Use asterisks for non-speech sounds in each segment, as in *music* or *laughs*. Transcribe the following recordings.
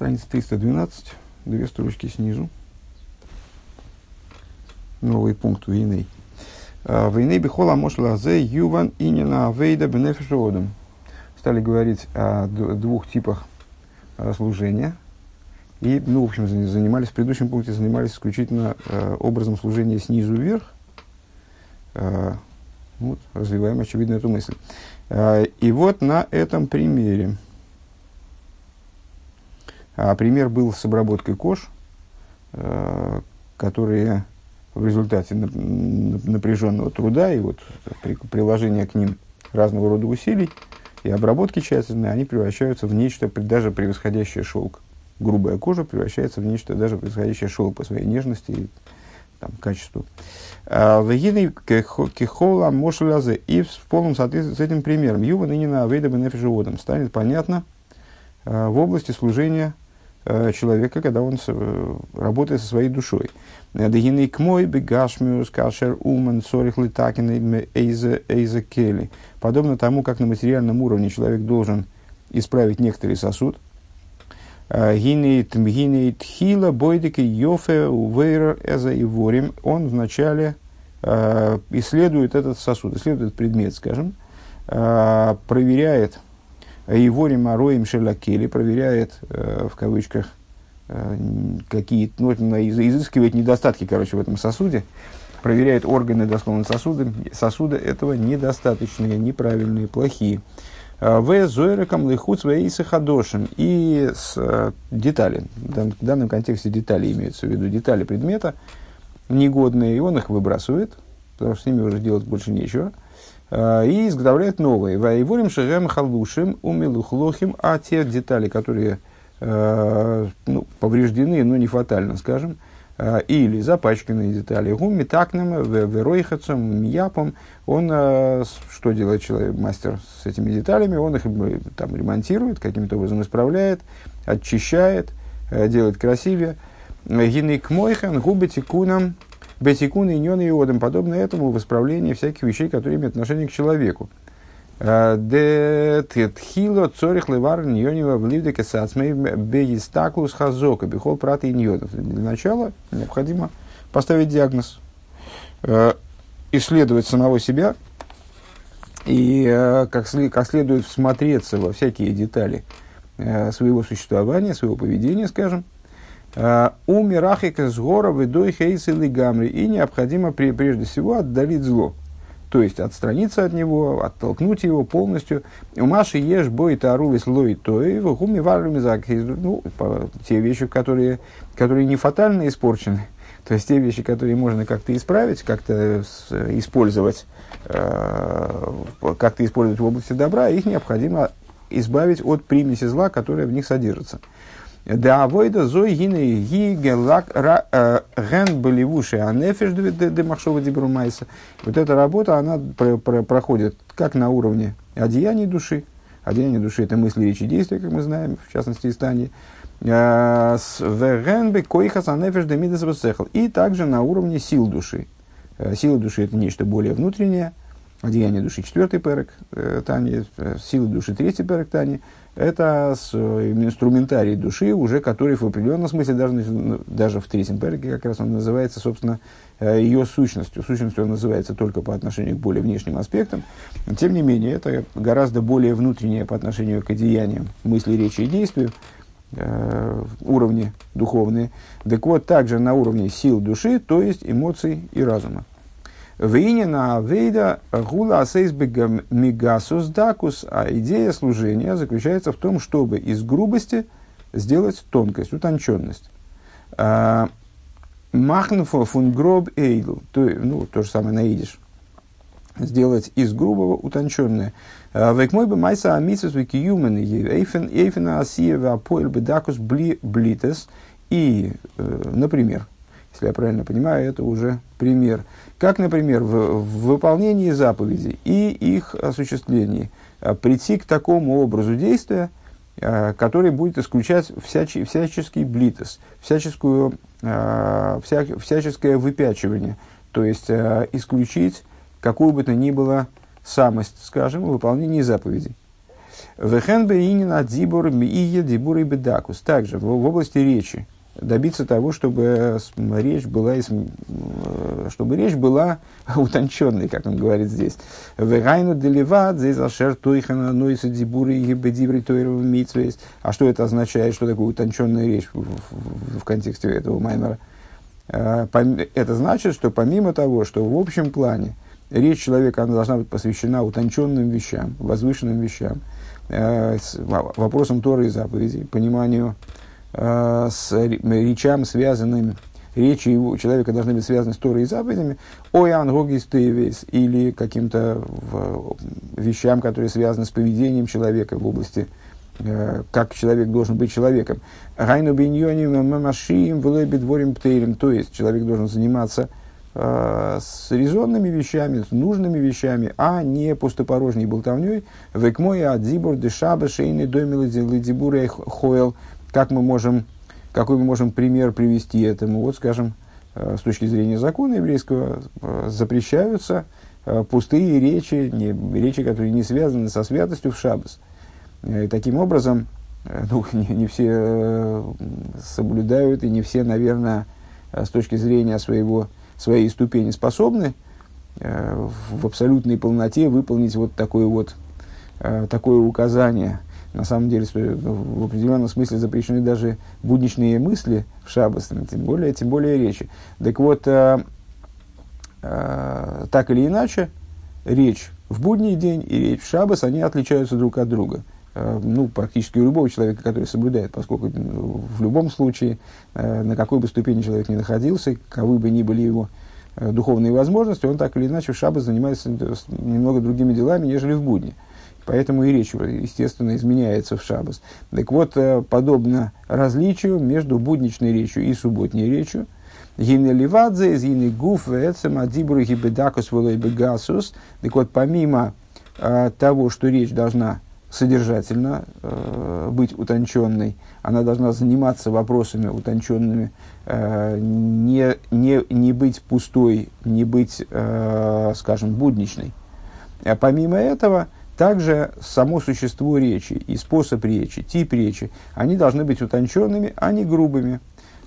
Страница 312, две строчки снизу. Новый пункт Вейней. Вейней бихола мошла зе юван инина авейда бенефишодом. Стали говорить о двух типах служения. И, ну, в общем, занимались, в предыдущем пункте занимались исключительно э, образом служения снизу вверх. Э, вот, развиваем, очевидно, эту мысль. Э, и вот на этом примере. А пример был с обработкой кож, э, которые в результате напряженного труда и вот при, приложения к ним разного рода усилий и обработки тщательной, они превращаются в нечто даже превосходящее шелк. Грубая кожа превращается в нечто даже превосходящее шелк по своей нежности и там, качеству. А, Вегины кехола мошлязе. И в полном соответствии с этим примером. Юва ныне на авейда бенефишеводом. Станет понятно а, в области служения человека, когда он работает со своей душой. Дегины к мой бегашмиус кашер умен сорих литакин эйзе кели. Подобно тому, как на материальном уровне человек должен исправить некоторый сосуд – Гинейт хила бойдики йофе увейр эза и ворим. Он вначале э, исследует этот сосуд, исследует этот предмет, скажем, э, проверяет Иворим Ароим Шелакели, проверяет, э, в кавычках, какие, ну, изыскивает недостатки, короче, в этом сосуде, проверяет органы, дословно, сосуды, сосуды этого недостаточные, неправильные, плохие. В зойреком лихут своей сахадошин. И с э, детали, в данном контексте детали имеются в виду детали предмета, негодные, и он их выбрасывает, потому что с ними уже делать больше нечего, э, и изготовляет новые. Воеволим шагам халушим умилухлохим, а те детали, которые э, ну, повреждены, но не фатально, скажем, Э, или запачканные детали. Гуми такнем, веройхацем, мияпом. Он, э, что делает человек, мастер с этими деталями? Он их э, там ремонтирует, каким-то образом исправляет, очищает, делает красивее. Гинейк мойхан, губы тикуном, бетикун и нен и одам. Подобно этому в исправлении всяких вещей, которые имеют отношение к человеку. Де тетхило цорих левар ньонива в ливдеке сацмей беистаклус хазока бихол прат и ньонов. Для начала необходимо поставить диагноз, э, исследовать самого себя и э, как, как следует всмотреться во всякие детали э, своего существования, своего поведения, скажем, у мирахика с гора выдой хейсы гамри. И необходимо прежде всего отдалить зло то есть отстраниться от него, оттолкнуть его полностью. У Маши ешь бой тарулис лой той, в гуме Ну, те вещи, которые, которые не фатально испорчены, *laughs* то есть те вещи, которые можно как-то исправить, как-то использовать, э, как-то использовать в области добра, их необходимо избавить от примеси зла, которая в них содержится. Да авойда зой гины ги э, ген болевуши анефиш де махшова дибрумайса. Вот эта работа, она про, про, проходит как на уровне одеяний души. Одеяние души – это мысли, речи, действия, как мы знаем, в частности, из Тани. Э, И также на уровне сил души. Э, сила души – это нечто более внутреннее. Одеяние души – четвертый перек Тани. Сила души – третий перек Тани – это э, инструментарий души, уже который в определенном смысле, даже, даже в третьем перке как раз он называется, собственно, э, ее сущностью. Сущностью он называется только по отношению к более внешним аспектам. Тем не менее, это гораздо более внутреннее по отношению к одеяниям мысли, речи и действию, э, уровни духовные. Так вот, также на уровне сил души, то есть эмоций и разума. Вейнина авейда гула асейсбега мигасус дакус. А идея служения заключается в том, чтобы из грубости сделать тонкость, утонченность. А, Махнфо фун гроб эйдл. То, ну, то же самое на. Сделать из грубого утонченное. А, Век мой бы майса амисус вики юмен эйфен эйфена асия вапоэль бедакус бли блитес. И, э, например, если я правильно понимаю, это уже пример. Как, например, в, в выполнении заповедей и их осуществлении а, прийти к такому образу действия, а, который будет исключать всячи, всяческий блитос, всяческую, а, вся, всяческое выпячивание, то есть исключить какую бы то ни было самость, скажем, в выполнении заповедей. Вехен бейнин дибур ие дибур и бедакус. Также в области речи добиться того, чтобы речь была, чтобы речь была *laughs* утонченной, как он говорит здесь. Вегайну деливат, здесь ашер тойхана нойса тойров А что это означает, что такое утонченная речь в, в, в контексте этого маймера? А, это значит, что помимо того, что в общем плане речь человека она должна быть посвящена утонченным вещам, возвышенным вещам, э, вопросам Торы и заповедей, пониманию э, с речам, связанным, речи его, человека должны быть связаны с Торой и заповедями, ой ангогис тейвес, или каким-то вещам, которые связаны с поведением человека в области Э, как человек должен быть человеком. Гайну биньоним мамашиим влэбидворим птейлем. То есть человек должен заниматься э, с резонными вещами, с нужными вещами, а не пустопорожней болтовней. Векмоя адзибур дешаба шейный домил лидибур хойл. Как мы можем, какой мы можем пример привести этому? Вот, скажем, э, с точки зрения закона еврейского э, запрещаются э, пустые речи, не, речи, которые не связаны со святостью в шабас. И таким образом, *laughs* ну, не, не все соблюдают, и не все, наверное, с точки зрения своего, своей ступени способны в абсолютной полноте выполнить вот такое вот такое указание. На самом деле, в определенном смысле запрещены даже будничные мысли в шаббас, тем более, тем более речи. Так вот, так или иначе, речь в будний день и речь в шаббас, они отличаются друг от друга. Э, ну, практически у любого человека, который соблюдает, поскольку в любом случае, э, на какой бы ступени человек ни находился, каковы бы ни были его э, духовные возможности, он так или иначе в шаббат занимается немного другими делами, нежели в будни. Поэтому и речь, естественно, изменяется в шаббас. Так вот, подобно различию между будничной речью и субботней речью, Гине ливадзе, гине гуф, адибру гибедакус, волой бегасус. Так вот, помимо того, что речь должна содержательно э, быть утонченной, она должна заниматься вопросами утонченными, э, не, не, не быть пустой, не быть, э, скажем, будничной. А помимо этого, также само существо речи и способ речи, тип речи, они должны быть утонченными, а не грубыми.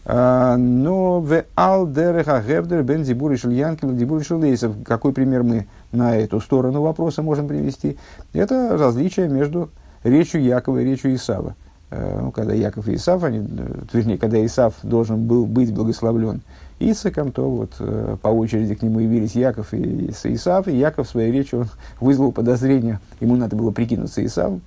А, но в алдереха гевдер бен дибури шельянкин дибури шелейсов. Какой пример мы на эту сторону вопроса можем привести? Это различие между речью Якова и речью Исава. А, ну, когда Яков и Исав, они, вернее, когда Исав должен был быть благословлен Исаком, то вот э, по очереди к нему явились Яков и Исав, и Яков в своей речи он вызвал подозрение, ему надо было прикинуться Исавом,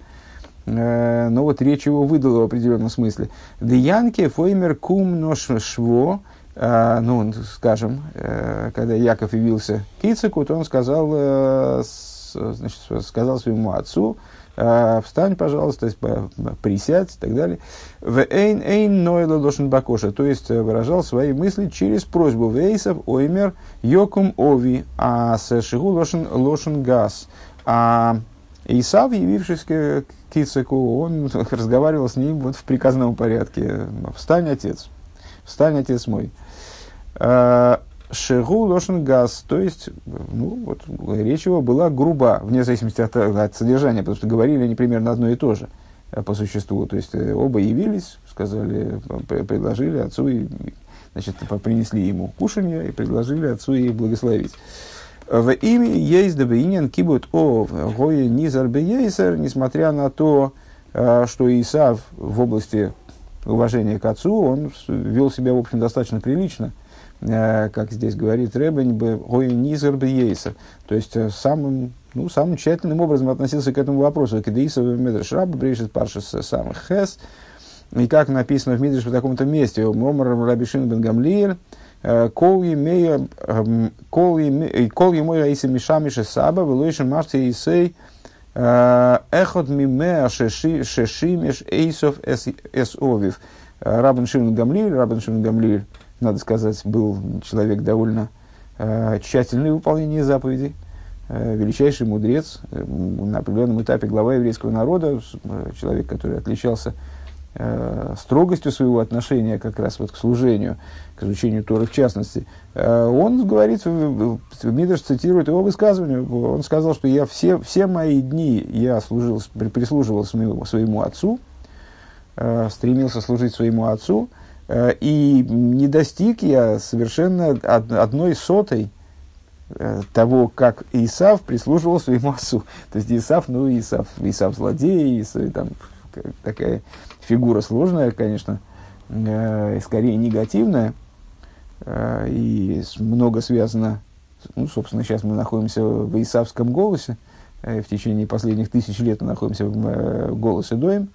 Э, но вот речь его выдала в определенном смысле. Деянки фоймер кум нош шво, э, ну, скажем, э, когда Яков явился к Ицеку, то он сказал, значит, сказал своему отцу, встань, пожалуйста, присядь и так далее. В эйн эйн нойла лошен бакоша, то есть выражал свои мысли через просьбу вейсов оймер йокум ови, а с шигу лошен, лошен газ. А Исав, явившись к, к Ицеку, он *laughs* разговаривал с ним вот в приказном порядке. «Встань, отец! Встань, отец мой!» Шегу лошен газ, то есть, ну, вот, речь его была груба, вне зависимости от, от содержания, потому что говорили они примерно одно и то же э, по существу. То есть, э, оба явились, сказали, предложили отцу, и, значит, принесли ему кушанье и предложили отцу и благословить. В имя есть добринин кибут о гое низар бейсер, несмотря на то, э, что Исав в области уважения к отцу, он вел себя, в общем, достаточно прилично, как здесь говорит Ребень, гое низар бейсер, то есть э, самым, ну, самым тщательным образом относился к этому вопросу. Когда Исав Медреш Раба брешет паршис самых хес, и как написано в Мидриш в таком-то месте, Омар Рабишин бен Гамлиер, Кол ему раиса мишамиша саба, велойшин марти исей, эхот мимеа шешимеш эйсов эсовив. Рабин Шимон Гамлиль, Рабин Шимон Гамлиль, надо сказать, был человек довольно тщательный в выполнении заповедей, величайший мудрец, на определенном этапе глава еврейского народа, человек, который отличался э, строгостью своего отношения как раз вот к служению, к изучению Торы в частности, э, он говорит, Мидрш цитирует его высказывание, он сказал, что я все, все мои дни я служил, прислуживал своему, своему отцу, э, стремился служить своему отцу, э, и не достиг я совершенно одной сотой Э, того, как Исав прислуживал своему отцу. То есть Исав, ну, Исав, Исав злодей, Исав, там, такая фигура сложная, конечно, э, скорее негативная, э, и много связано, ну, собственно, сейчас мы находимся в Исавском голосе, э, в течение последних тысяч лет мы находимся в э, голосе Доем, э,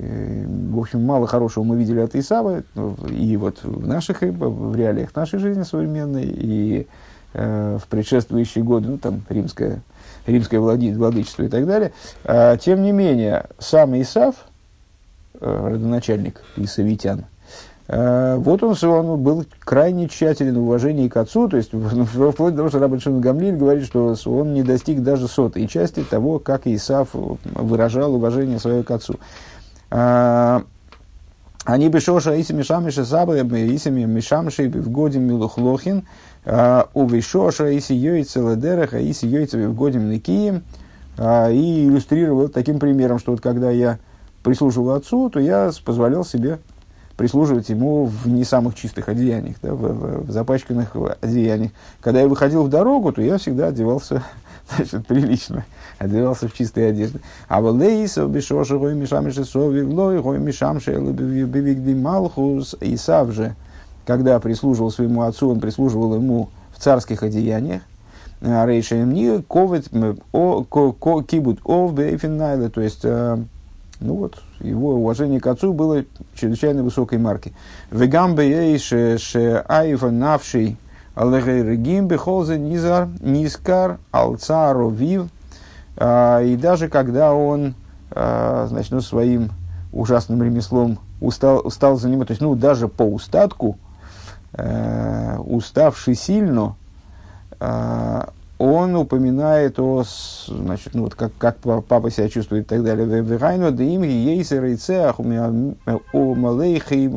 в общем, мало хорошего мы видели от Исава, и вот в наших, в реалиях нашей жизни современной, и Э, в предшествующие годы, ну, там, римское, римское владычество и так далее. А, тем не менее, сам Исав, э, родоначальник Исавитян, э, вот он, он был крайне тщателен в уважении к отцу, то есть *laughs* вплоть до того, что Рабин Гамлиль говорит, что он не достиг даже сотой части того, как Исав выражал уважение свое к отцу. А, они бы шоша иси мишамиши сабы, иси мишамиши в годе милухлохин, а, у вишоша иси йойца ладераха, иси йойца в годем никием. А, и иллюстрировал таким примером, что вот когда я прислуживал отцу, то я позволял себе прислуживать ему в не самых чистых одеяниях, да, в, в, в запачканных одеяниях. Когда я выходил в дорогу, то я всегда одевался *laughs* значит, прилично одевался в чистые одежды. А вот лейсов бешоша гой мишам шесови лой гой мишам шейлу малхус Исав же, когда прислуживал своему отцу, он прислуживал ему в царских одеяниях. А Рейша мне ковит кибут ов бейфин то есть э, ну вот, его уважение к отцу было чрезвычайно высокой марки. Вегам бейше ше айва навший алэгэй бехолзе низар низкар алцару вив и даже когда он, а, значит, ну, своим ужасным ремеслом устал, устал заниматься, то есть, ну, даже по устатку, э, уставший сильно, э, он упоминает о, значит, ну, вот как, как папа себя чувствует и так далее. Вегайну да им ейсер и цеах о малейхи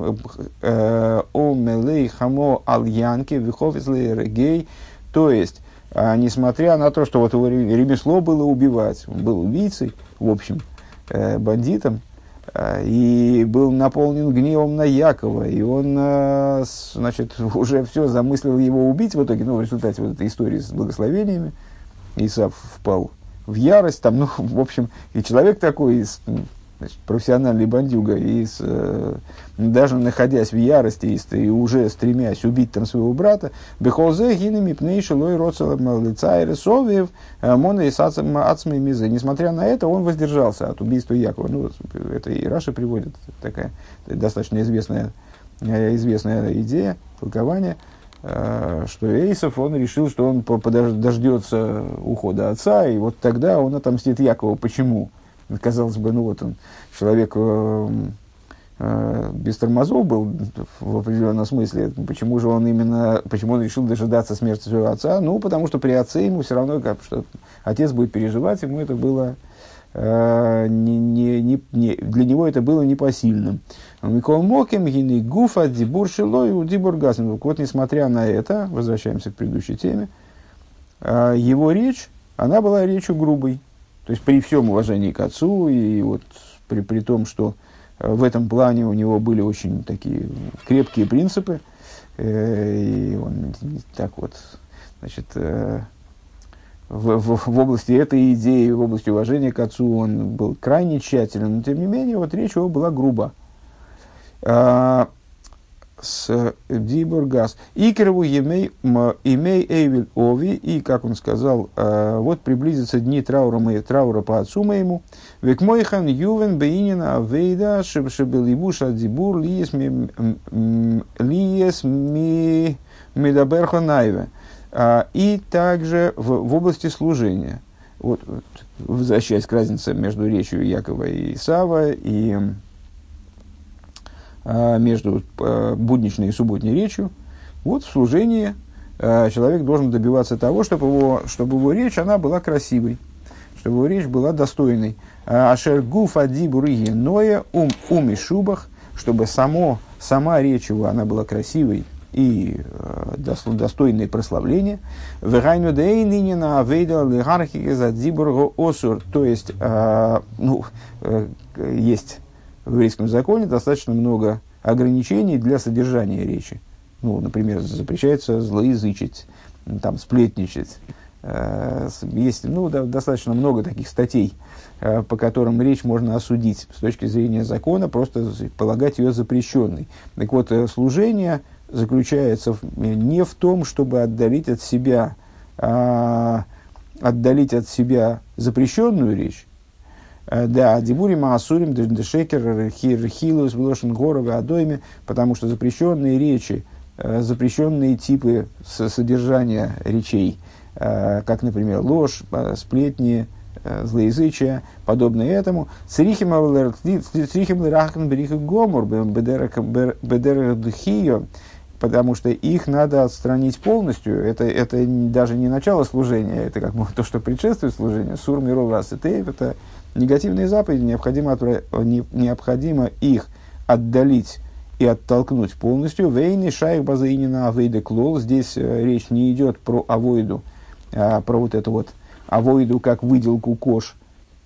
о мелейхамо альянки виховизлей регей. То есть, а, несмотря на то, что вот его ремесло было убивать, он был убийцей, в общем, э, бандитом, э, и был наполнен гневом на Якова, и он, э, значит, *laughs* уже все замыслил его убить в итоге, ну, в результате вот этой истории с благословениями, Исав впал в ярость, там, ну, *laughs* в общем, и человек такой, значит, профессиональный бандюга, и с, э, даже находясь в ярости и, и уже стремясь убить там своего брата, бехолзе гинами пнейши лой лица и ресовиев э, мона и ацмы мизы. Несмотря на это, он воздержался от убийства Якова. Ну, это и Раша приводит, такая достаточно известная, э, известная идея, толкование э, что Эйсов, он решил, что он дождется ухода отца, и вот тогда он отомстит Якову. Почему? Казалось бы, ну вот он, человек э, э, без тормозов был в определенном смысле. Почему же он именно, почему он решил дожидаться смерти своего отца? Ну, потому что при отце ему все равно, как, что отец будет переживать, ему это было э, не, не, не, не, для него это было непосильным. Микол Моким, Гини Гуфа, Дибур Шилой, Дибур Вот, несмотря на это, возвращаемся к предыдущей теме, э, его речь, она была речью грубой, то есть при всем уважении к отцу и вот при, при том, что э, в этом плане у него были очень такие крепкие принципы, э, и он так вот, значит, э, в, в, в области этой идеи, в области уважения к отцу он был крайне тщателен, но тем не менее вот речь его была груба. С Дибургас. Икерву имей эйвиль ови, и, как он сказал, э, вот приблизятся дни траура, моей, траура по отцу моему. Век мойхан ювен бейнина авейда шебелибуша дибур лиес ми медаберхо найве. А, и также в, в области служения. Вот, возвращаясь к разнице между речью Якова и Сава и между а, будничной и субботней речью. Вот в служении а, человек должен добиваться того, чтобы его, чтобы его речь она была красивой, чтобы его речь была достойной. Ашер гуф ноя ум уми шубах, чтобы само, сама речь его, она была красивой и достойной прославления. Вегайну дей нинина авейда лигархи за осур. То есть, ну, э, есть в еврейском законе достаточно много ограничений для содержания речи. Ну, например, запрещается злоязычить, там, сплетничать. Э, есть ну, достаточно много таких статей, э, по которым речь можно осудить с точки зрения закона, просто полагать ее запрещенной. Так вот, э, служение заключается не в том, чтобы отдалить от себя, а, отдалить от себя запрещенную речь, да, Дибури Маасурим, Дешекер, Хилус, Влошин Горов, Адойме, потому что запрещенные речи, запрещенные типы содержания речей – Э, как, например, ложь, э, сплетни, э, злоязычие, подобное этому. Црихим лирахн берих гомор бедердхио, потому что их надо отстранить полностью. Это, это даже не начало служения, это как *laughs* то, что предшествует служению. Сур расетеев, это негативные заповеди, необходимо, необходимо их отдалить и оттолкнуть полностью. Вейни шайх базаинина авейда клол. Здесь речь не идет про авойду, а, про вот эту вот авоиду как выделку кож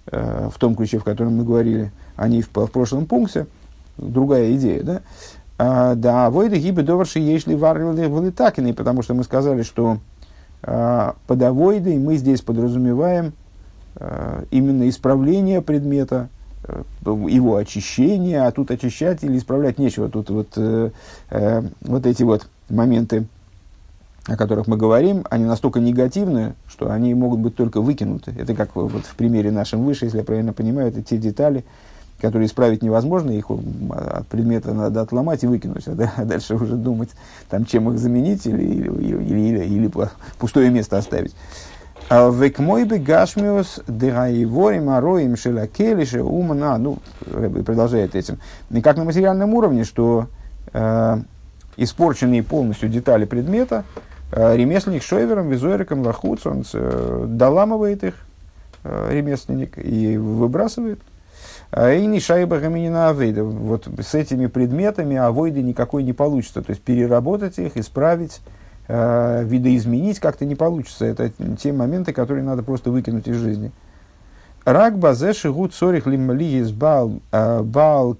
э, в том ключе, в котором мы говорили о ней в, в прошлом пункте, другая идея, да? А, да, авоиды гибы доварши ешли варвили такины, потому что мы сказали, что а, под авоидой мы здесь подразумеваем именно исправление предмета, э, его очищение, а тут очищать или исправлять нечего. Тут вот, э, э, вот эти вот моменты о которых мы говорим, они настолько негативны, что они могут быть только выкинуты. Это как вот в примере нашем выше, если я правильно понимаю, это те детали, которые исправить невозможно, их от предмета надо отломать и выкинуть, а, а дальше уже думать, там, чем их заменить или, или, или, или, или пустое место оставить. А Век мой бы гашмиус дегаеворим ароим шелакелише умна, ну, продолжает этим. И как на материальном уровне, что э, испорченные полностью детали предмета, Э, ремесленник шойвером, визуэриком, лохуц, он э, доламывает их, э, ремесленник, и выбрасывает. И не шайба гаминина авейда. Вот с этими предметами авойды никакой не получится. То есть переработать их, исправить, видоизменить как-то не получится. Это те моменты, которые надо просто выкинуть из жизни. Рак базе шигут сорих лимли из бал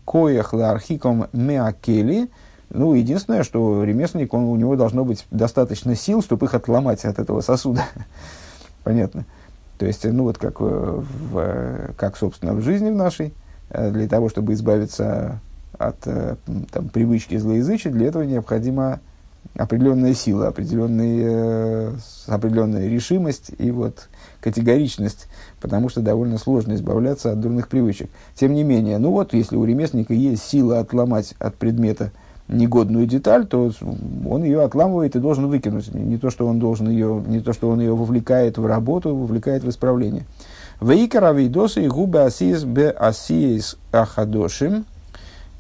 коях лархиком меакели – ну, единственное, что ремесленник, он, у него должно быть достаточно сил, чтобы их отломать от этого сосуда. *laughs* Понятно. То есть, ну, вот как, э, в, как, собственно, в жизни в нашей, э, для того, чтобы избавиться от э, там, привычки злоязычия, для этого необходима определенная сила, определенная, определенная решимость и вот категоричность, потому что довольно сложно избавляться от дурных привычек. Тем не менее, ну вот, если у ремесленника есть сила отломать от предмета – негодную деталь, то он ее отламывает и должен выкинуть. Не то, что он должен ее, не то, что он ее вовлекает в работу, вовлекает в исправление. Вейкара вейдосы губы асиес бе асиес ахадошим.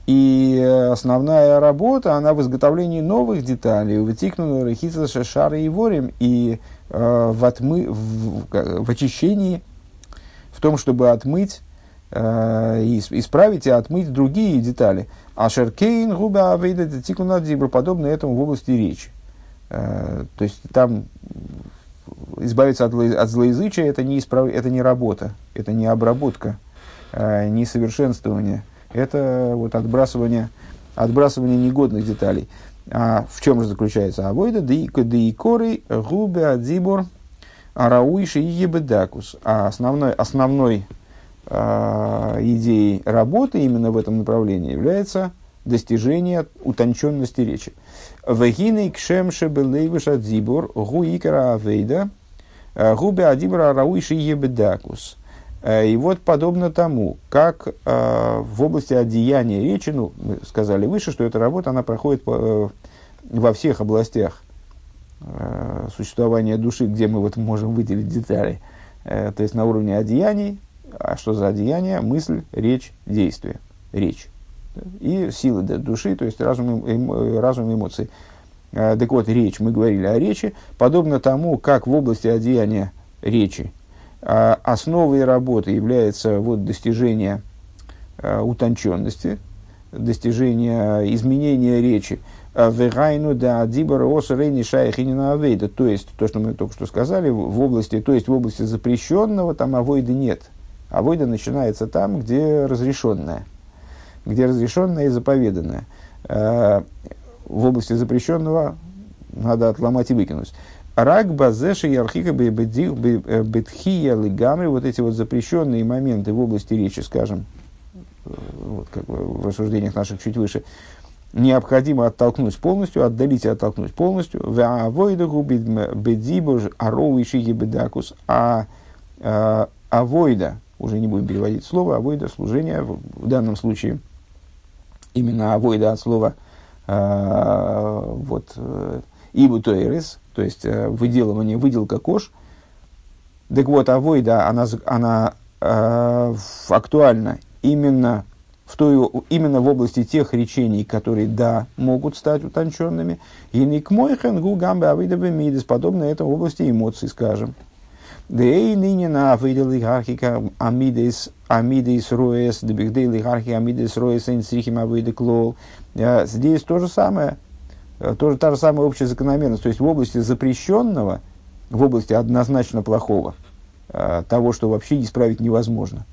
И основная работа, она в изготовлении новых деталей, вытикнула рехица шашара и ворим, и э, в, отмы, в, в очищении, в том, чтобы отмыть, э, исправить и отмыть другие детали. А шеркейн губа авейда тикуна дибр, подобно этому в области речи. Э, то есть там избавиться от, от злоязычия это не, исправ... это не работа, это не обработка, э, не совершенствование. Это вот отбрасывание, отбрасывание негодных деталей. А в чем же заключается авойда? Да и коры губе адзибор арауиши и ебедакус. А основной, основной э, идеей работы именно в этом направлении является достижение утонченности речи. Вегины кшемше белейвиш адзибур гуикара авейда а, губе адибра рауиши ебедакус. А, и вот подобно тому, как э, в области одеяния речи, ну, мы сказали выше, что эта работа, она проходит э, во всех областях э, существования души, где мы вот можем выделить детали. Э, то есть на уровне одеяний, а что за одеяние? Мысль, речь, действие. Речь. И силы души, то есть разум, эмо, разум эмоций. А, так вот, речь, мы говорили о речи, подобно тому, как в области одеяния речи основой работы является вот достижение а, утонченности, достижение изменения речи. А, Вегайну да дибара осарейни шайхинина авейда. То есть, то, что мы только что сказали, в области, то есть в области запрещенного там авойда нет. Авойда начинается там, где разрешенное. Где разрешенное и заповеданное. В области запрещенного надо отломать и выкинуть. Рак базеши ярхика бетхия лигамри, вот эти вот запрещенные моменты в области речи, скажем, э, вот как в рассуждениях наших чуть выше, необходимо оттолкнуть полностью, отдалить и оттолкнуть полностью. бедакус, а авойда, уже не будем переводить слово, авойда, служение, в данном случае именно авойда от слова э, вот, э, ибу тойрес, то есть э, выделывание, выделка кож. Так вот, авойда, она, она э, актуальна именно в, той, именно в области тех речений, которые, да, могут стать утонченными. И не к мойхен гу гамбе авойда мидес, подобно этой области эмоций, скажем. И ныне на авойда лигархика амидес амидес роес, дебигдей лигархи амидес роес инсрихим авойда клол. Э, здесь то же самое – тоже та же самая общая закономерность. То есть в области запрещенного, в области однозначно плохого, э, того, что вообще исправить невозможно,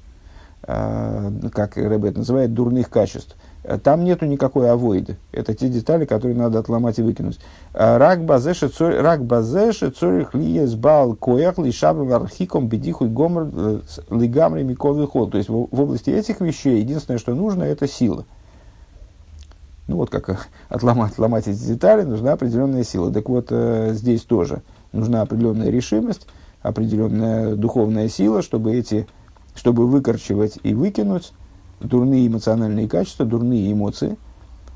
э, как Рэбе это называет, дурных качеств, там нету никакой авоиды. Это те детали, которые надо отломать и выкинуть. Рак базеши цорих лиес бал коях лишабр архиком бедихуй гомр лигамри микол хол. То есть в области этих вещей единственное, что нужно, это сила. Ну вот как *laughs* отломать, отломать эти детали, нужна определенная сила. Так вот, э, здесь тоже нужна определенная решимость, определенная духовная сила, чтобы, эти, чтобы выкорчевать и выкинуть дурные эмоциональные качества, дурные эмоции,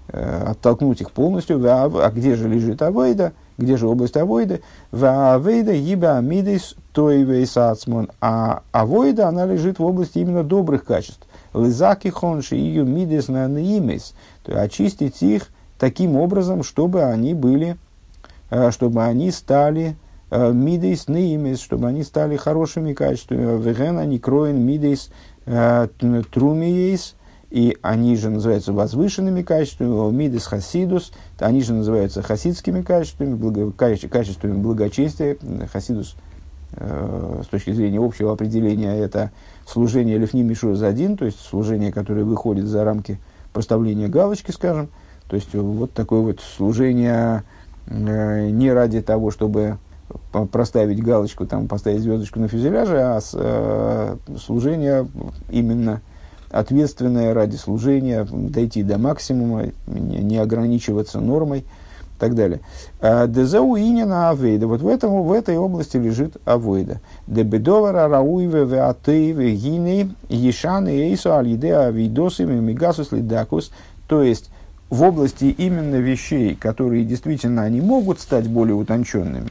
э, оттолкнуть их полностью. А где же лежит авойда? Где же область авойда? В авойда еба амидис тойвейсацмон. А авойда, она лежит в области именно добрых качеств. Лизаки хонши ее мидис на наимес то есть очистить их таким образом, чтобы они были, э, чтобы они стали э, мидейс неимес, чтобы они стали хорошими качествами. Веген они кроен мидейс э, трумиейс, и они же называются возвышенными качествами, мидес хасидус, они же называются хасидскими качествами, благо, качествами благочестия. Хасидус с точки зрения общего определения это служение лифни мишур один, то есть служение, которое выходит за рамки проставление галочки, скажем. То есть вот такое вот служение э, не ради того, чтобы проставить галочку, там, поставить звездочку на фюзеляже, а с, э, служение именно ответственное ради служения, дойти до максимума, не, не ограничиваться нормой и так далее. А, Дезау инина авейда. Вот в, этом, в этой области лежит авойда. Дебедовара рауиве веатееве гиней ешаны эйсу алиде авидосами мигасус лидакус. То есть, в области именно вещей, которые действительно они могут стать более утонченными,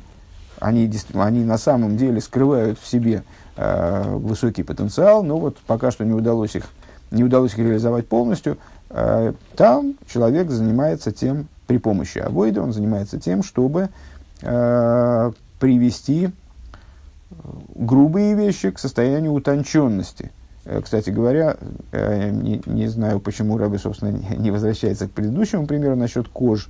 они, они на самом деле скрывают в себе э, высокий потенциал, но вот пока что не удалось их, не удалось их реализовать полностью, э, там человек занимается тем, при помощи авойда он занимается тем, чтобы э, привести грубые вещи к состоянию утонченности. Э, кстати говоря, э, не, не знаю, почему Раби, собственно, не возвращается к предыдущему примеру насчет кож.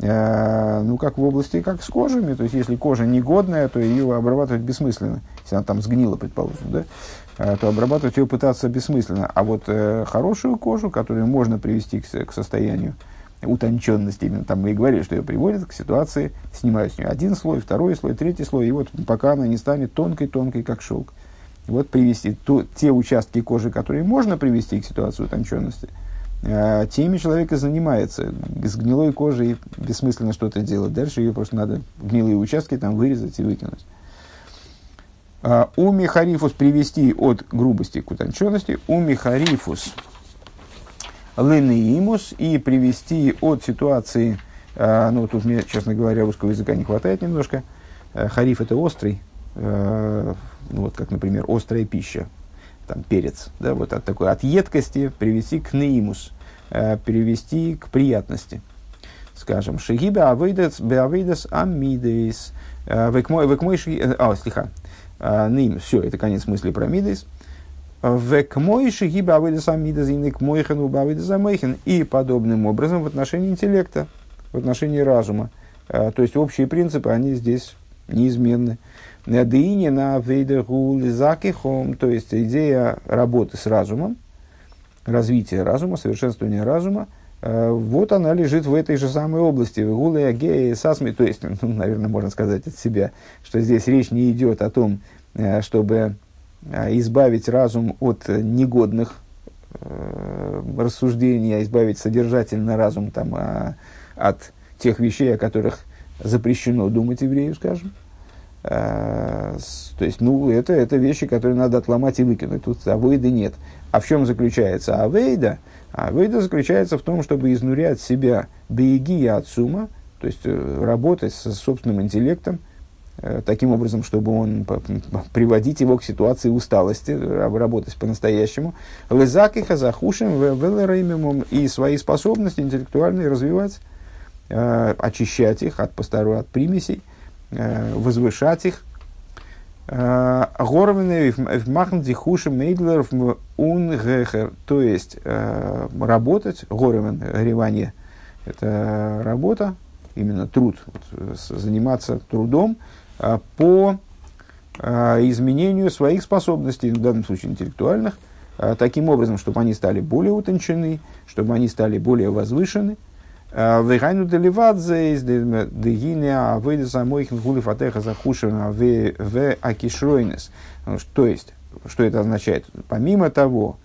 Э, ну, как в области, как с кожами. То есть, если кожа негодная, то ее обрабатывать бессмысленно. Если она там сгнила, предположим, да, то обрабатывать ее пытаться бессмысленно. А вот хорошую кожу, которую можно привести к, к состоянию утонченности. Именно там мы и говорили, что ее приводит к ситуации, снимают с нее один слой, второй слой, третий слой, и вот пока она не станет тонкой-тонкой, как шелк. Вот привести то, те участки кожи, которые можно привести к ситуации утонченности, э, теми человек и занимается. С гнилой кожей бессмысленно что-то делать. Дальше ее просто надо гнилые участки там вырезать и выкинуть. Uh, у мехарифус привести от грубости к утонченности. У мехарифус ленеимус и привести от ситуации, э, ну тут мне, честно говоря, русского языка не хватает немножко, э, хариф это острый, э, ну, вот как, например, острая пища, там перец, да, вот от такой, от едкости привести к неимус, перевести к приятности. Скажем, шигиба авейдес беавейдес амидейс, векмой, векмой, а, слиха, Ним, все, это конец мысли про Мидейс. Век мойши гиба авидаса мидазины к мойхану убавидаса мойхин. И подобным образом в отношении интеллекта, в отношении разума. То есть общие принципы, они здесь неизменны. Надыни на вейдеру лизакихом, то есть идея работы с разумом, развития разума, совершенствования разума, э, вот она лежит в этой же самой области. Гулая гея сасми, то есть, *laughs* ну, наверное, можно сказать от себя, что здесь речь не идет о том, э, чтобы избавить разум от негодных рассуждений, а избавить содержательно разум там, а, от тех вещей, о которых запрещено думать еврею, скажем. А, то есть, ну, это, это вещи, которые надо отломать и выкинуть. Тут авейда нет. А в чем заключается авейда? Авейда заключается в том, чтобы изнурять себя беги и отсума, то есть э, работать со собственным интеллектом, э, таким образом, чтобы он приводить его к ситуации усталости, работать по-настоящему. Лызак и хазахушим, и свои способности интеллектуальные развивать, э, очищать их от посторонних, от примесей, возвышать их, Горвены в махнди хуши мейдлер в унгехер, то есть э, работать, горвен, горевание, это работа, именно труд, вот, заниматься трудом э, по э, изменению своих способностей, в данном случае интеллектуальных, таким образом, чтобы они стали более утончены, чтобы они стали более возвышены, Вегайну деливадзе из дегине авейда самойхин гули фатеха захушена в акишройнес. То есть, что это означает? Помимо того,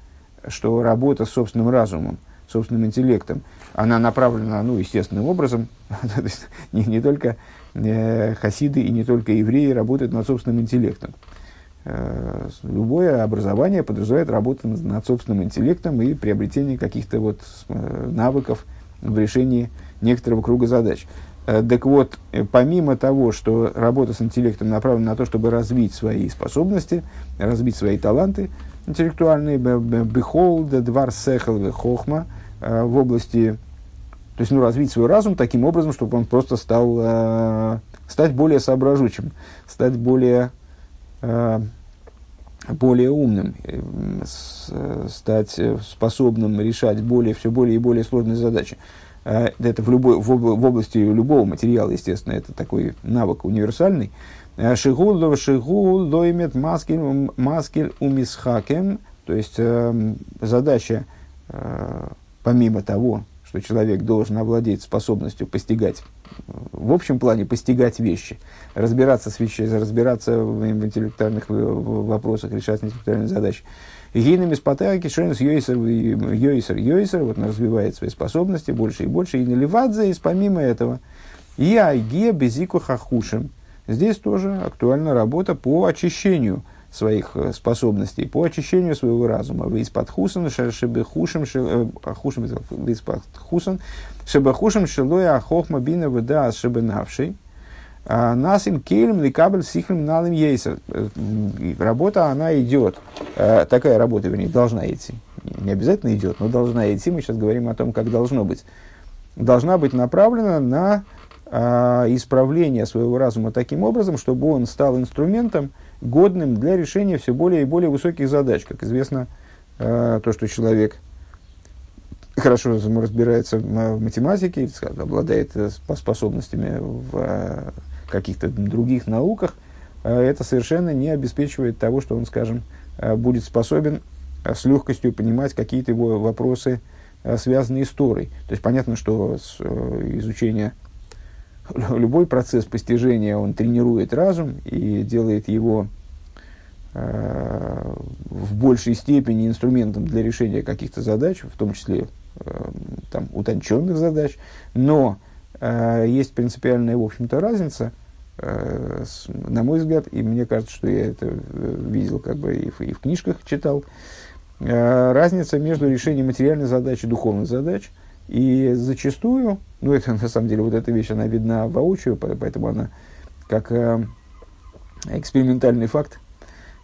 что работа с собственным разумом, собственным интеллектом, она направлена, ну, естественным образом, *laughs* не, не только хасиды и не только евреи работают над собственным интеллектом. Э, любое образование подразумевает работу над собственным интеллектом и приобретение каких-то вот э, навыков, в решении некоторого круга задач. Э, так вот, э, помимо того, что работа с интеллектом направлена на то, чтобы развить свои способности, развить свои таланты интеллектуальные, бехол, двар сехал, хохма, э, в области, то есть, ну, развить свой разум таким образом, чтобы он просто стал, стать более соображучим, стать более более умным, э, стать э, способным решать более, все более и более сложные задачи. Э, это в, любой, в, в области любого материала, естественно, это такой навык универсальный. Шигул шигул доймет маскель маскель умисхакем, то есть задача, помимо того, что человек должен овладеть способностью постигать, в общем плане постигать вещи, разбираться с вещами, разбираться в, интеллектуальных вопросах, решать интеллектуальные задачи. Гейнами спатаки шойнс йойсер, йойсер, йойсер, вот он развивает свои способности больше и больше, и наливадзе, и помимо этого, и айге безику хахушем. Здесь тоже актуальна работа по очищению – своих э, способностей по очищению своего разума. Из-под хусан, шебехушем, хушем, хусан, шебехушем, шелоя ахохма бина выда шебенавший. А нас им кейлем ликабель сихлем налым ейсер. Э, работа, она идет. Э, такая работа, вернее, должна идти. Не обязательно идет, но должна идти. Мы сейчас говорим о том, как должно быть. Должна быть направлена на исправление своего разума таким образом, чтобы он стал инструментом, годным для решения все более и более высоких задач. Как известно, э, то, что человек хорошо разбирается в математике, обладает э, способностями в э, каких-то других науках, это совершенно не обеспечивает того, что он, скажем, будет способен с легкостью понимать какие-то его вопросы, связанные с Торой. То есть понятно, что изучение *laughs* любой процесс постижения, он тренирует разум и делает его э, в большей степени инструментом для решения каких-то задач, в том числе э, там, утонченных задач. Но э, есть принципиальная, в общем-то, разница, э, с, на мой взгляд, и мне кажется, что я это э, видел как бы и в, и в книжках читал, э, разница между решением материальных задач и духовных задач – и зачастую, ну это на самом деле вот эта вещь, она видна воочию, поэтому она как э, экспериментальный факт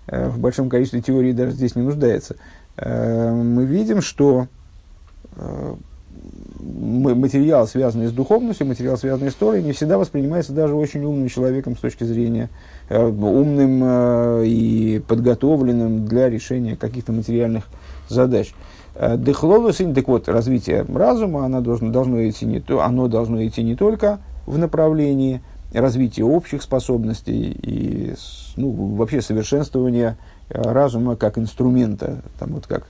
э, в большом количестве теорий даже здесь не нуждается. Э, мы видим, что э, материал, связанный с духовностью, материал, связанный с Торой, не всегда воспринимается даже очень умным человеком с точки зрения э, умным э, и подготовленным для решения каких-то материальных задач. Э, Дехлолус, так вот, развитие разума, оно должно, должно идти не то, оно должно идти не только в направлении развития общих способностей и ну, вообще совершенствования разума как инструмента, там вот как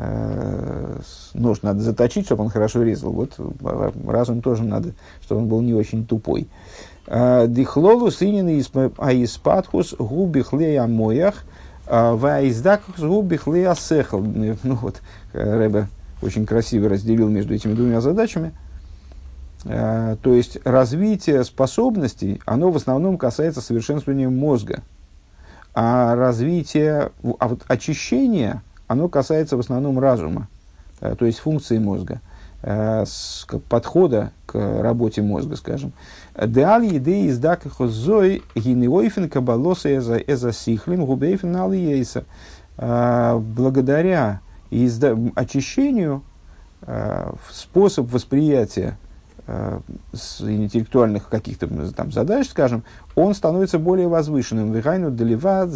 Э, нож надо заточить, чтобы он хорошо резал. Вот э, разум тоже надо, чтобы он был не очень тупой. Э, Дихлолу синин аиспатхус губих лея моях, ваиздакхус губих лея сехл. Ну вот, Рэбе очень красиво разделил между этими двумя задачами. То есть развитие способностей, оно в основном касается совершенствования мозга. А развитие, а вот очищение – оно касается в основном разума, э, то есть функции мозга, э, подхода к работе мозга, скажем. Деал еды из дакахозой гинеойфен кабалоса эза сихлим губейфен алиейса. Э, благодаря очищению способ восприятия с интеллектуальных каких-то там задач, скажем, он становится более возвышенным. Вихайну деливад,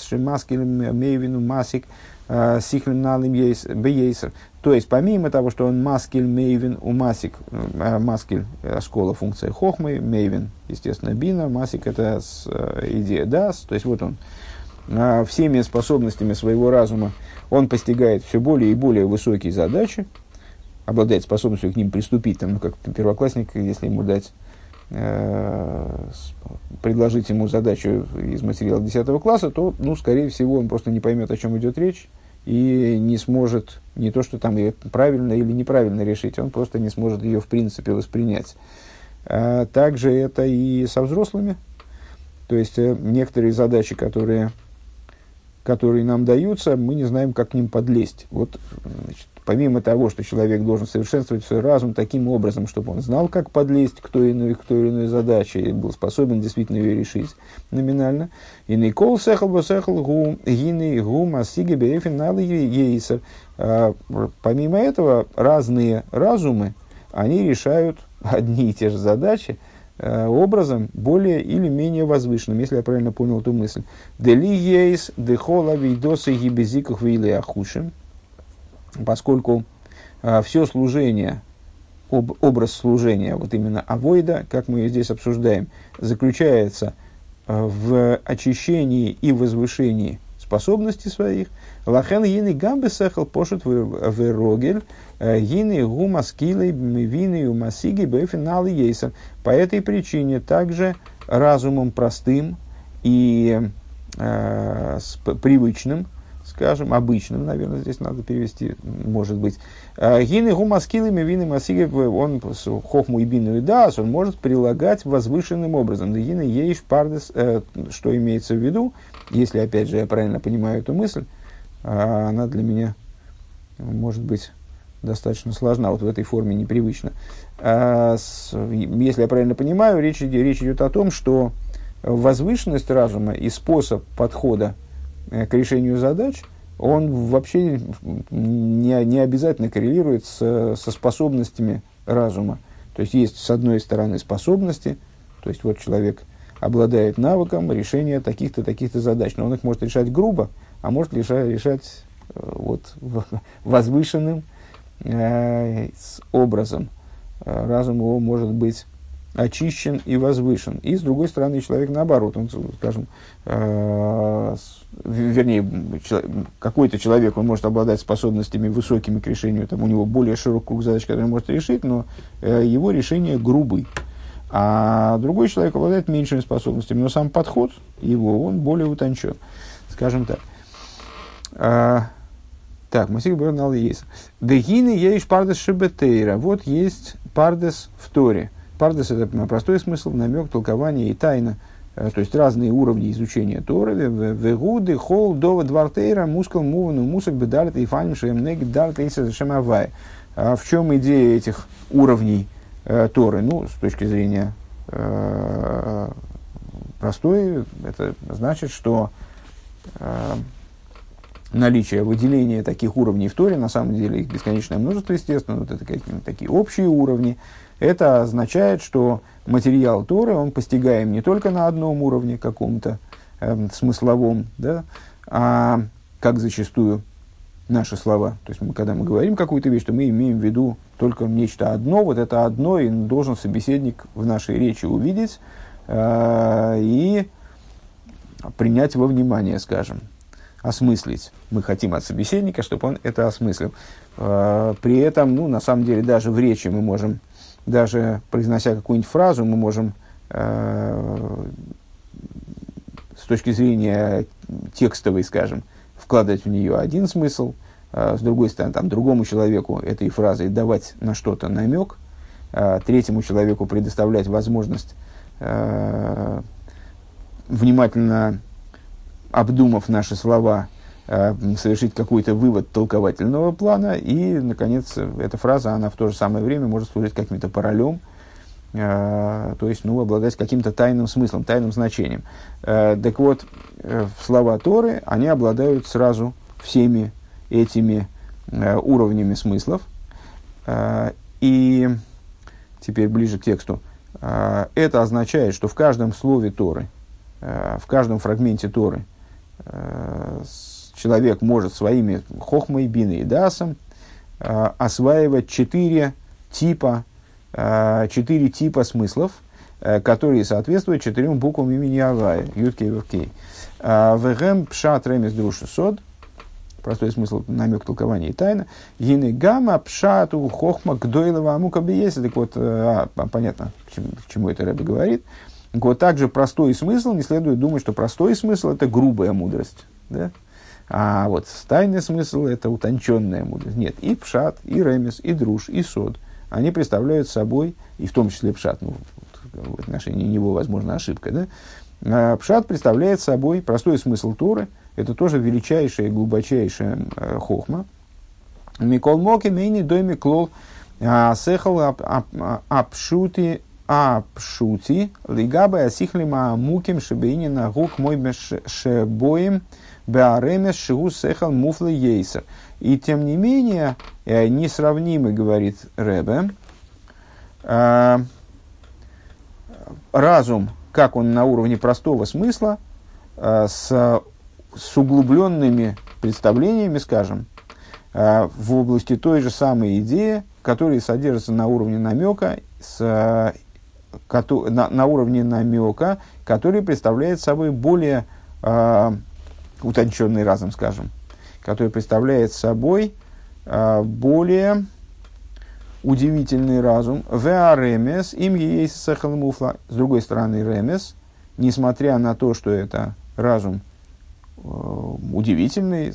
шемаскил мейвину масик, Э, Сихлин налим бейсер. То есть, помимо того, что он маскель, мейвин, у масик, э, маскель, э, школа функция хохмы, мейвин, естественно, бина, масик это с, идея дас, то есть вот он всеми способностями своего разума он постигает все более и более высокие задачи, обладает способностью к ним приступить, там, как первоклассник, если ему дать предложить ему задачу из материала 10 класса, то, ну, скорее всего, он просто не поймет, о чем идет речь, и не сможет не то, что там ее правильно или неправильно решить, он просто не сможет ее в принципе воспринять. А также это и со взрослыми. То есть э, некоторые задачи, которые, которые нам даются, мы не знаем, как к ним подлезть. Вот значит, помимо того, что человек должен совершенствовать свой разум таким образом, чтобы он знал, как подлезть к той, иной, к той иной задаче, и был способен действительно ее решить номинально. И Никол сехал бы сехал гу гины гу масиги берефин надо ейсер. А, помимо этого, разные разумы, они решают одни и те же задачи, образом более или менее возвышенным, если я правильно понял эту мысль. Дели ейс дехола вейдосы гибезиках вейле ахушим – поскольку э, все служение, об, образ служения, вот именно авойда, как мы здесь обсуждаем, заключается э, в очищении и возвышении способностей своих. Лахен гины гамбе сехал пошут в рогель, гины гума скилей вины умасиги бэфиналы ейсер. По этой причине также разумом простым и э, с, привычным, скажем, обычным, наверное, здесь надо перевести, может быть. А, Гины гумаскилами вины масиги, он хохму и бину и дас, он может прилагать возвышенным образом. Гины ейш пардес, э, что имеется в виду, если, опять же, я правильно понимаю эту мысль, а, она для меня, может быть, достаточно сложна, вот в этой форме непривычно. А, если я правильно понимаю, речь, речь идет о том, что возвышенность разума и способ подхода Э, к решению задач, он вообще не, не обязательно коррелирует с, со способностями разума. То есть есть с одной стороны способности, то есть вот человек обладает навыком решения таких-то, таких-то задач, но он их может решать грубо, а может решать, решать э, вот, *laughs* возвышенным э, образом. Э, разум его может быть очищен и возвышен. И с другой стороны, человек наоборот, он, скажем, э, вернее, какой-то человек, он может обладать способностями высокими к решению, там у него более широкий круг задач, которые он может решить, но э, его решение грубый. А другой человек обладает меньшими способностями, но сам подход его, он более утончен, скажем так. А, так, Масик Бернал есть. Дегины есть пардес шебетейра. Вот есть пардес в Торе. Пардес – это простой смысл, намек, толкование и тайна. Э, то есть разные уровни изучения Торы. Вегуды, хол, дова, двартейра, мускал, мувану, мусак, бедалит, и фаним, шемнег, далит, и шемавай. А в чем идея этих уровней э, Торы? Ну, с точки зрения э, простой, это значит, что э, наличие выделения таких уровней в Торе, на самом деле их бесконечное множество, естественно, вот это какие-то такие общие уровни, это означает, что материал Торы, он постигаем не только на одном уровне каком-то э, смысловом, да, а как зачастую наши слова. То есть, мы, когда мы говорим какую-то вещь, то мы имеем в виду только нечто одно, вот это одно, и должен собеседник в нашей речи увидеть э, и принять во внимание, скажем, осмыслить. Мы хотим от собеседника, чтобы он это осмыслил. Э, при этом, ну, на самом деле, даже в речи мы можем, даже произнося какую-нибудь фразу, мы можем э, с точки зрения текстовой, скажем, вкладывать в нее один смысл, а с другой стороны, там, другому человеку этой фразой давать на что-то намек, а третьему человеку предоставлять возможность, а, внимательно обдумав наши слова, а, совершить какой-то вывод толковательного плана, и, наконец, эта фраза, она в то же самое время может служить каким-то паралем, то есть, ну, обладать каким-то тайным смыслом, тайным значением. Так вот, э, слова Торы, они обладают сразу всеми этими э, уровнями смыслов. Э, и теперь ближе к тексту. Э, это означает, что в каждом слове Торы, э, в каждом фрагменте Торы э, человек может своими хохмой, биной и дасом э, осваивать четыре типа, э, четыре типа смыслов, э, которые соответствуют четырем буквам имени Авая, Юткей Вевкей. Э, Вегем пшат ремес друши сод – простой смысл, намек толкования и тайна. Гины гамма пшату хохма гдойлова амука бьеси. Так вот, э, а, понятно, к чему, к чему это Рэбе говорит. Вот, также простой смысл, не следует думать, что простой смысл – это грубая мудрость. Да? А вот тайный смысл – это утонченная мудрость. Нет, и пшат, и ремес, и друж, и сод. Они представляют собой, и в том числе пшат, ну, в отношении него, возможно, ошибка, да? А пшат представляет собой простой смысл Торы – это тоже величайшая и глубочайшая э, хохма. Микол Моки мейни дойми клол а, сехал апшути апшути лигаба асихлима муким шебейни на гук мой шебоим беаремес шигу сехал муфлы ейсер. И тем не менее, несравнимы, говорит Ребе, э, разум, как он на уровне простого смысла, с с углубленными представлениями, скажем, э, в области той же самой идеи, которые содержатся на уровне намека, с, на, на уровне намека, который представляет собой более э, утонченный разум, скажем, который представляет собой э, более удивительный разум. Веаремес им есть С другой стороны, ремес, несмотря на то, что это разум Э, удивительный,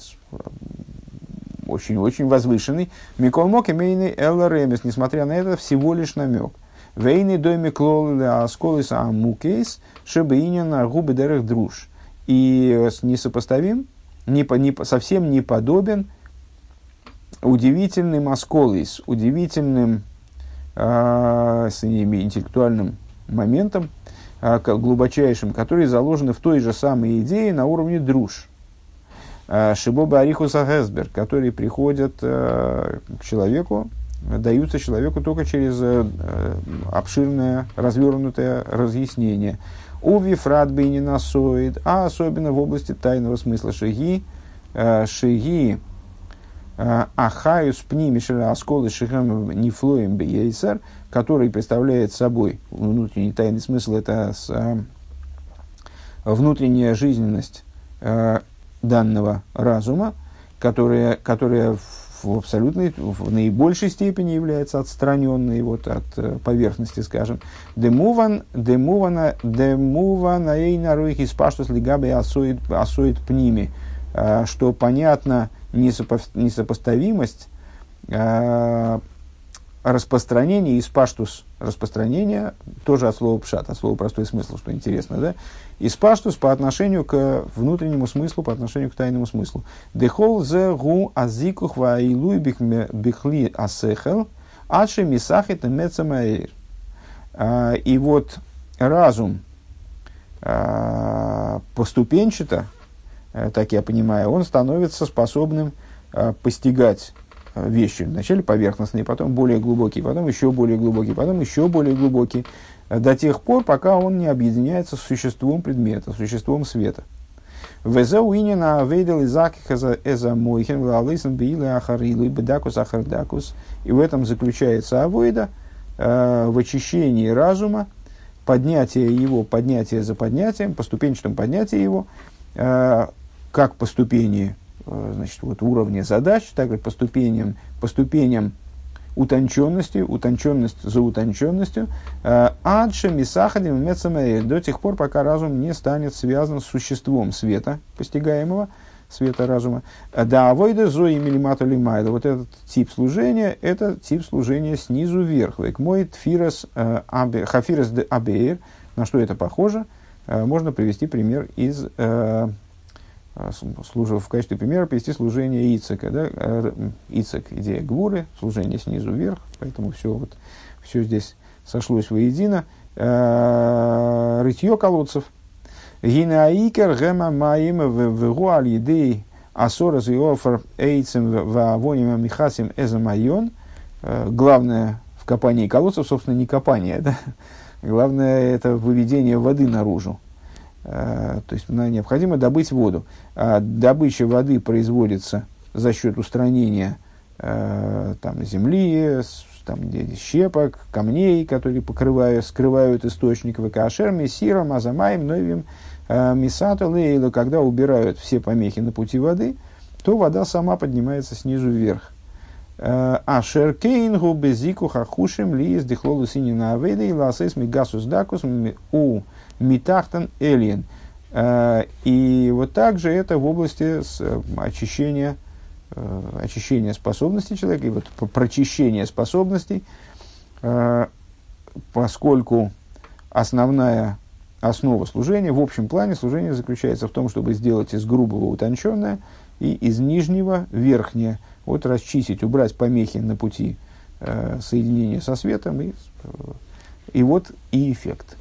очень-очень возвышенный. Микол Мок имейный Элла Ремес, несмотря на это, всего лишь намек. Вейны доми клолы асколис амукейс, шебеинина губы дерех друж. И несопоставим, не, не, совсем не подобен удивительным асколис, удивительным э, с интеллектуальным моментом, а, глубочайшим, которые заложены в той же самой идее на уровне друж. А, Шибоба Арихуса Гесбер, которые приходят э, к человеку, даются человеку только через э, обширное, развернутое разъяснение. У Вифрат насоид, а особенно в области тайного смысла шаги, э, шаги Ахаюс пнимишера осколы шихам нефлоем бейсер, который представляет собой внутренний тайный смысл, это с, э, внутренняя жизненность э, данного разума, которая, которая в абсолютной, в наибольшей степени является отстраненной вот, от э, поверхности, скажем. Демуван, демувана, демувана эйна руихи спаштус лигабе асоид, асоид пними, э, что понятно несопоставимость э, распространение из паштус распространение, тоже от слова пшат, от слова простой смысл, что интересно, да? Из паштус по отношению к внутреннему смыслу, по отношению к тайному смыслу. Дехол зе гу азикух ва илуй бихли асехел, адши мисахет мецамаэйр. А, и вот разум а, поступенчато так я понимаю, он становится способным постигать вещи. Вначале поверхностные, потом более глубокие, потом еще более глубокие, потом еще более глубокие, до тех пор, пока он не объединяется с существом предмета, существом света. Везеуинина выдал изаких эза мойхен лалысан били ахарилу и бедакус. И в этом заключается авойда э, в очищении разума, поднятие его, поднятие за поднятием, по ступенчатому поднятию его, э, как по ступени э, значит, вот, уровня задач, так и по ступеням, по ступеням утонченности, утонченность за утонченностью, э, адше мисахадим до тех пор, пока разум не станет связан с существом света, постигаемого, света разума. Да, авойда зои милимату лимайда. Вот этот тип служения, это тип служения снизу вверх. Век мой тфирас э, хафирас де абеир. На что это похоже? Э, можно привести пример из служил в качестве примера привести служение Ицека. Да? А, Ицек – идея Гвуры, служение снизу вверх, поэтому все, вот, все здесь сошлось воедино. А, рытье колодцев. Гинаикер гема маим вегу аль едей асора зиофер эйцем вавоним михасим эзамайон. Главное в копании колодцев, собственно, не копание, *laughs* да? Главное это выведение воды наружу. То есть необходимо добыть воду. А добыча воды производится за счет устранения э, там, земли, там, щепок, камней, которые покрывают, скрывают источник ВКшер, Мессиром, Азамаем, Новим, э, Мисата, Лейла, когда убирают все помехи на пути воды, то вода сама поднимается снизу вверх. Э, а шеркейнгу безику хахушим ли из дихлолу синина аведа и ласес мигасус дакус у митахтан элиен. Э, и вот также это в области э, очищения, э, очищения способностей человека, и вот прочищения способностей, поскольку основная основа служения, в общем плане служение заключается в том, чтобы сделать из грубого утонченное и из нижнего верхнее, вот расчистить, убрать помехи на пути соединения со светом, и, и вот и эффект –